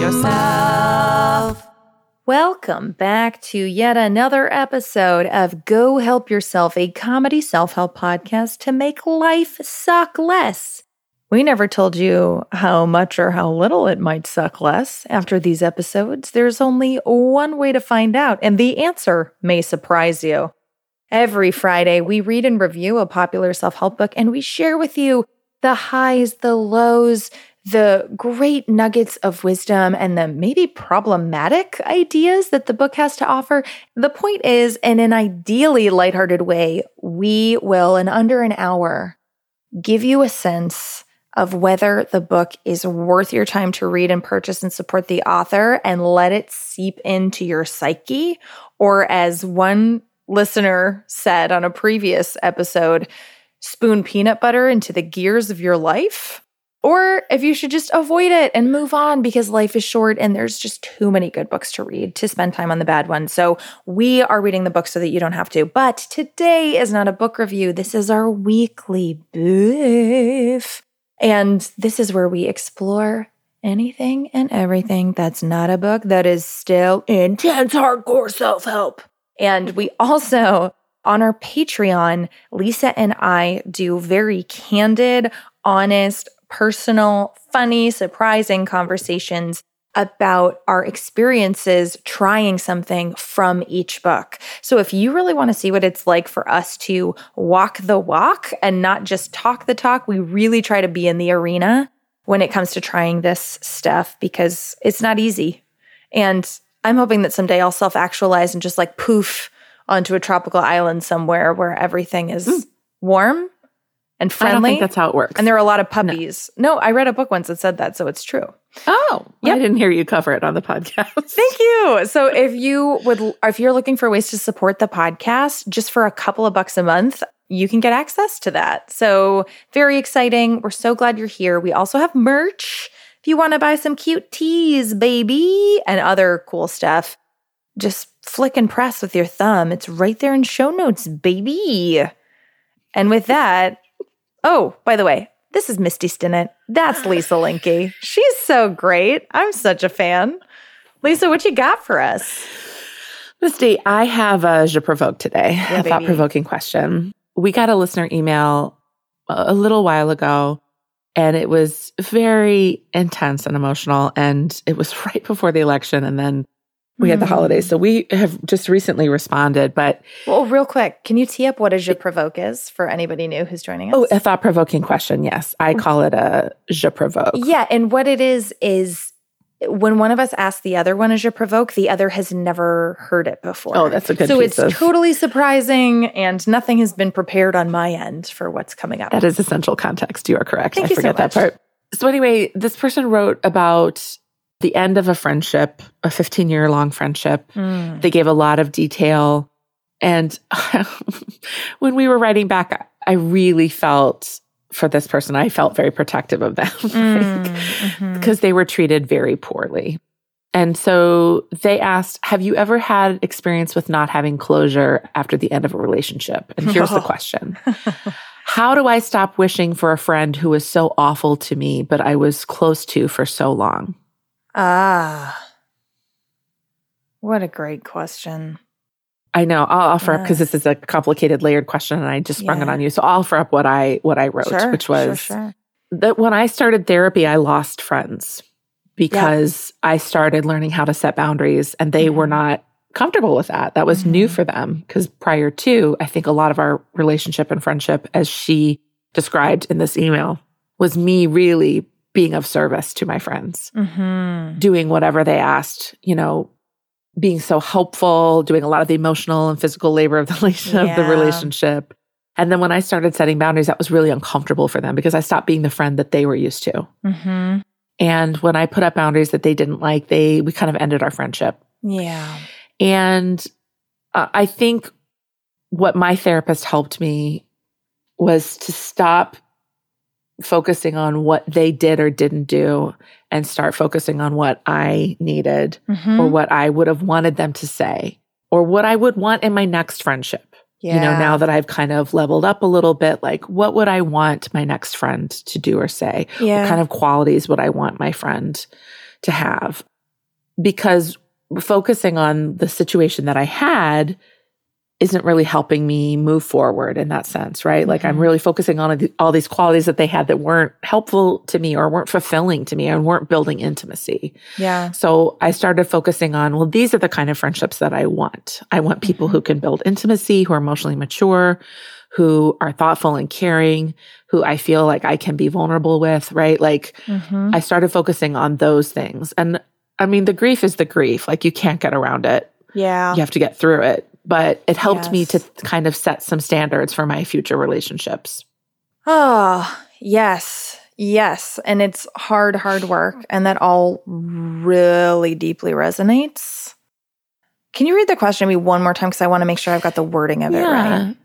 Yourself. Welcome back to yet another episode of Go Help Yourself, a comedy self help podcast to make life suck less. We never told you how much or how little it might suck less after these episodes. There's only one way to find out, and the answer may surprise you. Every Friday, we read and review a popular self help book and we share with you the highs, the lows, the great nuggets of wisdom, and the maybe problematic ideas that the book has to offer. The point is, in an ideally lighthearted way, we will, in under an hour, give you a sense of whether the book is worth your time to read and purchase and support the author and let it seep into your psyche, or as one listener said on a previous episode, spoon peanut butter into the gears of your life. Or if you should just avoid it and move on because life is short and there's just too many good books to read to spend time on the bad ones. So we are reading the book so that you don't have to. But today is not a book review. This is our weekly biff. And this is where we explore anything and everything that's not a book that is still intense hardcore self help. And we also, on our Patreon, Lisa and I do very candid, honest, personal, funny, surprising conversations about our experiences trying something from each book. So if you really want to see what it's like for us to walk the walk and not just talk the talk, we really try to be in the arena when it comes to trying this stuff because it's not easy. And I'm hoping that someday I'll self actualize and just like poof onto a tropical island somewhere where everything is mm. warm and friendly. I don't think that's how it works. And there are a lot of puppies. No. no, I read a book once that said that, so it's true. Oh, yep. I didn't hear you cover it on the podcast. Thank you. So if you would, if you're looking for ways to support the podcast, just for a couple of bucks a month, you can get access to that. So very exciting. We're so glad you're here. We also have merch. If you want to buy some cute tees, baby, and other cool stuff, just flick and press with your thumb. It's right there in show notes, baby. And with that, oh, by the way, this is Misty Stinnett. That's Lisa Linky. She's so great. I'm such a fan. Lisa, what you got for us? Misty, I have a Je Provoke today, yeah, a thought provoking question. We got a listener email a little while ago and it was very intense and emotional. And it was right before the election. And then we had the hmm. holidays. So we have just recently responded, but. Well, real quick, can you tee up what a je provoke is for anybody new who's joining us? Oh, a thought provoking question. Yes. I call it a je provoke. Yeah. And what it is, is when one of us asks the other one as je provoke, the other has never heard it before. Oh, that's a good. So it's of- totally surprising, and nothing has been prepared on my end for what's coming up. That is essential context. You are correct. Thank I you forget so that part. So anyway, this person wrote about the end of a friendship, a 15 year long friendship. Mm. They gave a lot of detail. And when we were writing back, I really felt for this person, I felt very protective of them mm, mm-hmm. because they were treated very poorly. And so they asked, Have you ever had experience with not having closure after the end of a relationship? And here's the question How do I stop wishing for a friend who was so awful to me, but I was close to for so long? Ah, what a great question. I know. I'll offer yes. up because this is a complicated, layered question, and I just sprung yeah. it on you. So I'll offer up what I what I wrote, sure, which was sure, sure. that when I started therapy, I lost friends because yeah. I started learning how to set boundaries, and they mm-hmm. were not comfortable with that. That was mm-hmm. new for them because prior to, I think a lot of our relationship and friendship, as she described in this email, was me really being of service to my friends, mm-hmm. doing whatever they asked, you know, being so helpful, doing a lot of the emotional and physical labor of the, yeah. of the relationship. And then when I started setting boundaries, that was really uncomfortable for them because I stopped being the friend that they were used to. Mm-hmm. And when I put up boundaries that they didn't like, they we kind of ended our friendship. Yeah. And uh, I think what my therapist helped me was to stop focusing on what they did or didn't do and start focusing on what I needed mm-hmm. or what I would have wanted them to say or what I would want in my next friendship. You know, now that I've kind of leveled up a little bit, like what would I want my next friend to do or say? Yeah. What kind of qualities would I want my friend to have? Because focusing on the situation that I had isn't really helping me move forward in that sense, right? Like I'm Mhm. really focusing on all these qualities that they had that weren't helpful to me or weren't fulfilling to me and weren't building intimacy. Yeah. So I started focusing on, well, these are the kind of friendships that I want. I want people who can build intimacy, who are emotionally mature, who are thoughtful and caring, who I feel like I can be vulnerable with, right? Like Mhm. I started focusing on those things. And I mean, the grief is the grief. Like you can't get around it. Yeah. You have to get through it. But it helped me to kind of set some standards for my future relationships. Oh, yes. Yes. And it's hard, hard work. And that all really deeply resonates. Can you read the question to me one more time? Because I want to make sure I've got the wording of it right.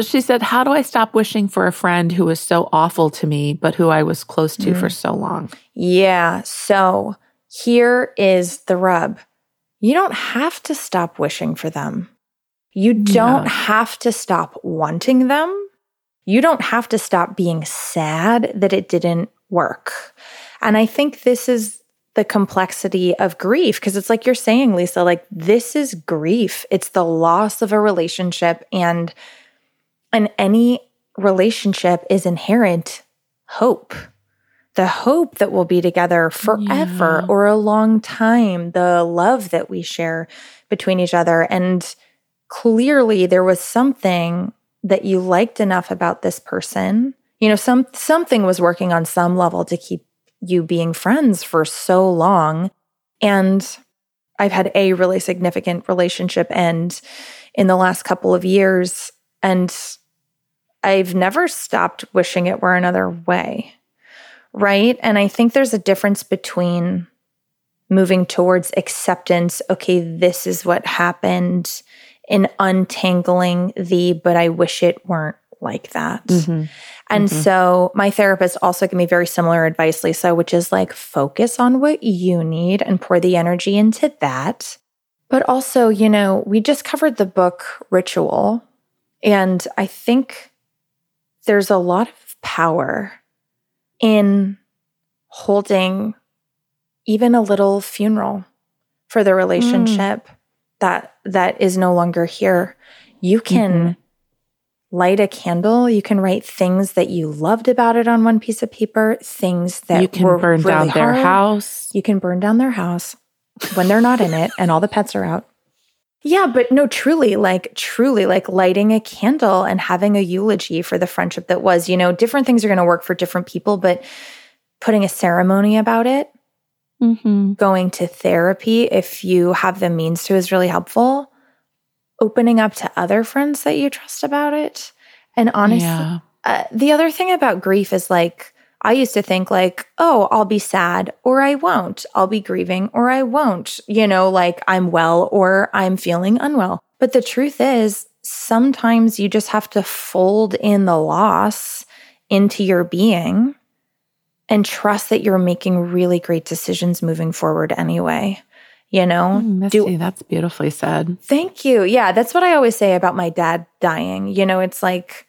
She said, How do I stop wishing for a friend who was so awful to me, but who I was close to Mm. for so long? Yeah. So here is the rub you don't have to stop wishing for them. You don't Yeah. have to stop wanting them. You don't have to stop being sad that it didn't work. And I think this is the complexity of grief because it's like you're saying, Lisa, like this is grief. It's the loss of a relationship and in any relationship is inherent hope. The hope that we'll be together forever Yeah. or a long time, the love that we share between each other. And clearly there was something that you liked enough about this person. You know, some something was working on some level to keep you being friends for so long. And I've had a really significant relationship end in the last couple of years. And I've never stopped wishing it were another way. Right. And I think there's a difference between moving towards acceptance. Okay, this is what happened, and untangling the, but I wish it weren't like that. Mm-hmm. And Mhm. so my therapist also gave me very similar advice, Lisa, which is like focus on what you need and pour the energy into that. But also, you know, we just covered the book Ritual. And I think there's a lot of power in holding even a little funeral for the relationship that that is no longer here. You can Mhm. light a candle. You can write things that you loved about it on one piece of paper, things that you can were burn down their hard. house. You can burn down their house when they're not in it and all the pets are out. Yeah, but no, truly, like, truly, like lighting a candle and having a eulogy for the friendship that was, you know, different things are going to work for different people, but putting a ceremony about it, Mm-hmm. going to therapy if you have the means to is really helpful. Opening up to other friends that you trust about it. And honestly, yeah. uh, the other thing about grief is like I used to think like, oh, I'll be sad or I won't. I'll be grieving or I won't. You know, like I'm well or I'm feeling unwell. But the truth is, sometimes you just have to fold in the loss into your being and trust that you're making really great decisions moving forward anyway. You know, Mm, Misty, that's beautifully said. Thank you. Yeah, that's what I always say about my dad dying. You know, it's like,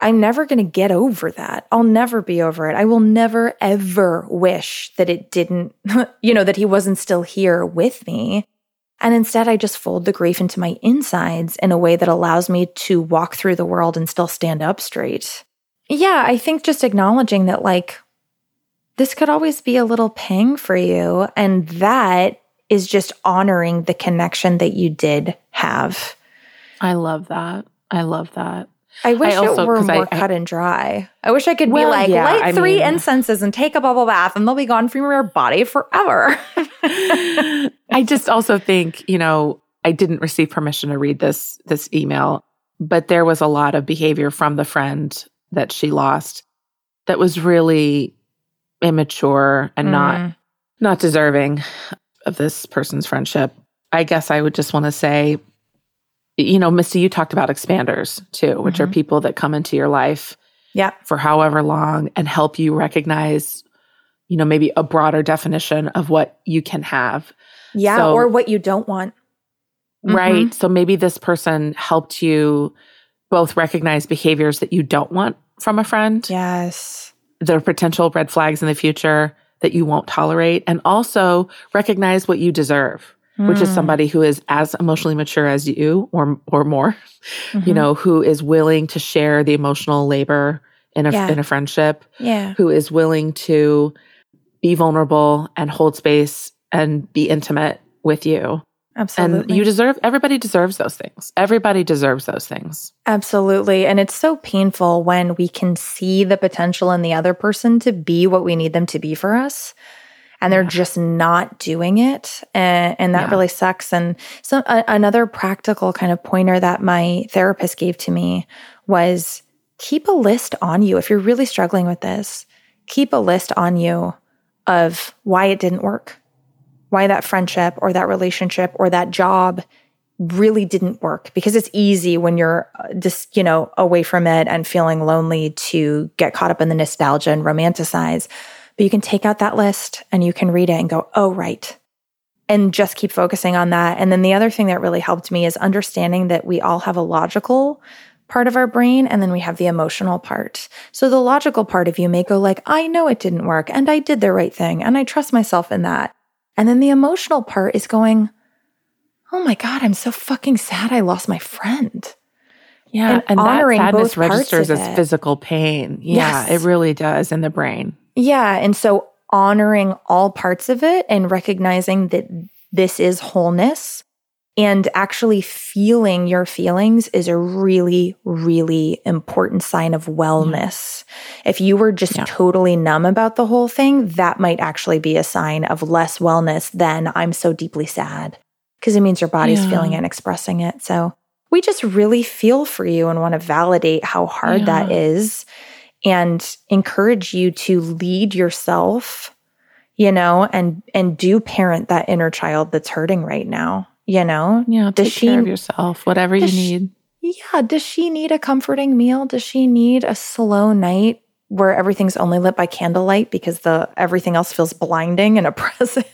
I'm never going to get over that. I'll never be over it. I will never, ever wish that it didn't, you know, that he wasn't still here with me. And instead, I just fold the grief into my insides in a way that allows me to walk through the world and still stand up straight. Yeah, I think just acknowledging that, like, this could always be a little pang for you. And that is just honoring the connection that you did have. I love that. I love that. I wish also- it were more I- cut and dry. I wish I could be like, yeah, light I three mean- incenses and take a bubble bath, and they'll be gone from your body forever. I just also think, you know, I didn't receive permission to read this this email, but there was a lot of behavior from the friend that she lost that was really immature and not Mm. not deserving of this person's friendship. I guess I would just want to say, you know, Misty, you talked about expanders too, which are Mhm. people that come into your life Yeah. for however long and help you recognize, you know, maybe a broader definition of what you can have. Yeah. So- or what you don't want. Right. So maybe this person helped you both recognize behaviors that you don't want from a friend. Yes. Are potential red flags in the future that you won't tolerate, and also recognize what you deserve. Mm. Which is hmm. somebody who is as emotionally mature as you or or more, mm-hmm. you know, who is willing to share the emotional labor in a yeah. in a friendship. Yeah. Who is willing to be vulnerable and hold space and be intimate with you. Absolutely. And you deserve, everybody deserves those things. Everybody deserves those things. Absolutely. And it's so painful when we can see the potential in the other person to be what we need them to be for us. And they're yeah. just not doing it. And, and that yeah. really sucks. And so, a, another practical kind of pointer that my therapist gave to me was keep a list on you. If you're really struggling with this, keep a list on you of why it didn't work why that friendship or that relationship or that job really didn't work because it's easy when you're uh, just, you know, away from it and feeling lonely to get caught up in the nostalgia and romanticize. But you can take out that list and you can read it and go, oh, right. And just keep focusing on that. And then the other thing that really helped me is understanding that we all have a logical part of our brain and then we have the emotional part. So the logical part of you may go like, I know it didn't work and I did the right thing and I trust myself in that. And then the emotional part is going, oh my God, I'm so fucking sad I lost my friend. Yeah. And, and honoring that sadness registers as physical pain. Yeah, yes. it really does in the brain. Yeah. And so honoring all parts of it and recognizing that this is wholeness and actually feeling your feelings is a really, really important sign of wellness. Yeah. If you were just yeah. totally numb about the whole thing, that might actually be a sign of less wellness than I'm so deeply sad because it means your body's yeah. feeling and expressing it. So we just really feel for you and want to validate how hard that is and encourage you to lead yourself, you know, and and do parent that inner child that's hurting right now you know yeah does take she, care of yourself whatever you need she, yeah does she need a comforting meal? Does she need a slow night where everything's only lit by candlelight because the everything else feels blinding and oppressive?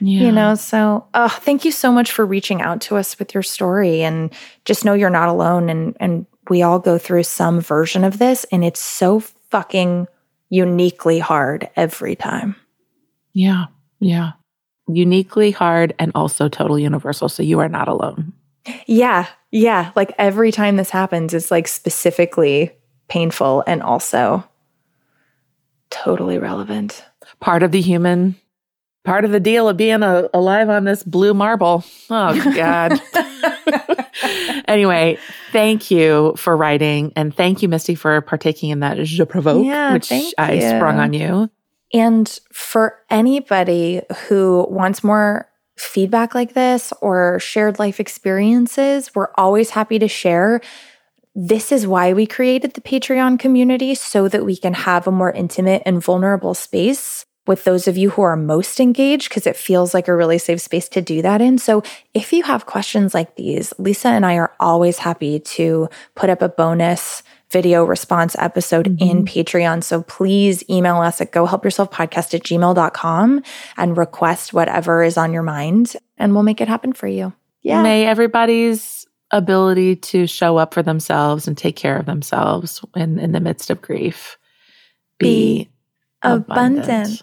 Yeah. you know so uh, thank you so much for reaching out to us with your story and just know you're not alone and and we all go through some version of this and it's so fucking uniquely hard every time. Yeah yeah uniquely hard and also totally universal. So you are not alone. Yeah. Yeah. Like every time this happens, it's like specifically painful and also totally relevant. Part of the human, part of the deal of being a, alive on this blue marble. Oh, God. anyway, thank you for writing. And thank you, Misty, for partaking in that Je Provoke, yeah, which I you. sprung on you. And for anybody who wants more feedback like this or shared life experiences, we're always happy to share. This is why we created the Patreon community so that we can have a more intimate and vulnerable space with those of you who are most engaged because it feels like a really safe space to do that in. So if you have questions like these, Lisa and I are always happy to put up a bonus video response episode mm-hmm. in Patreon. So please email us at gohelpyourselfpodcast at gmail.com and request whatever is on your mind and we'll make it happen for you. Yeah. May everybody's ability to show up for themselves and take care of themselves in, in the midst of grief be, be abundant. abundant.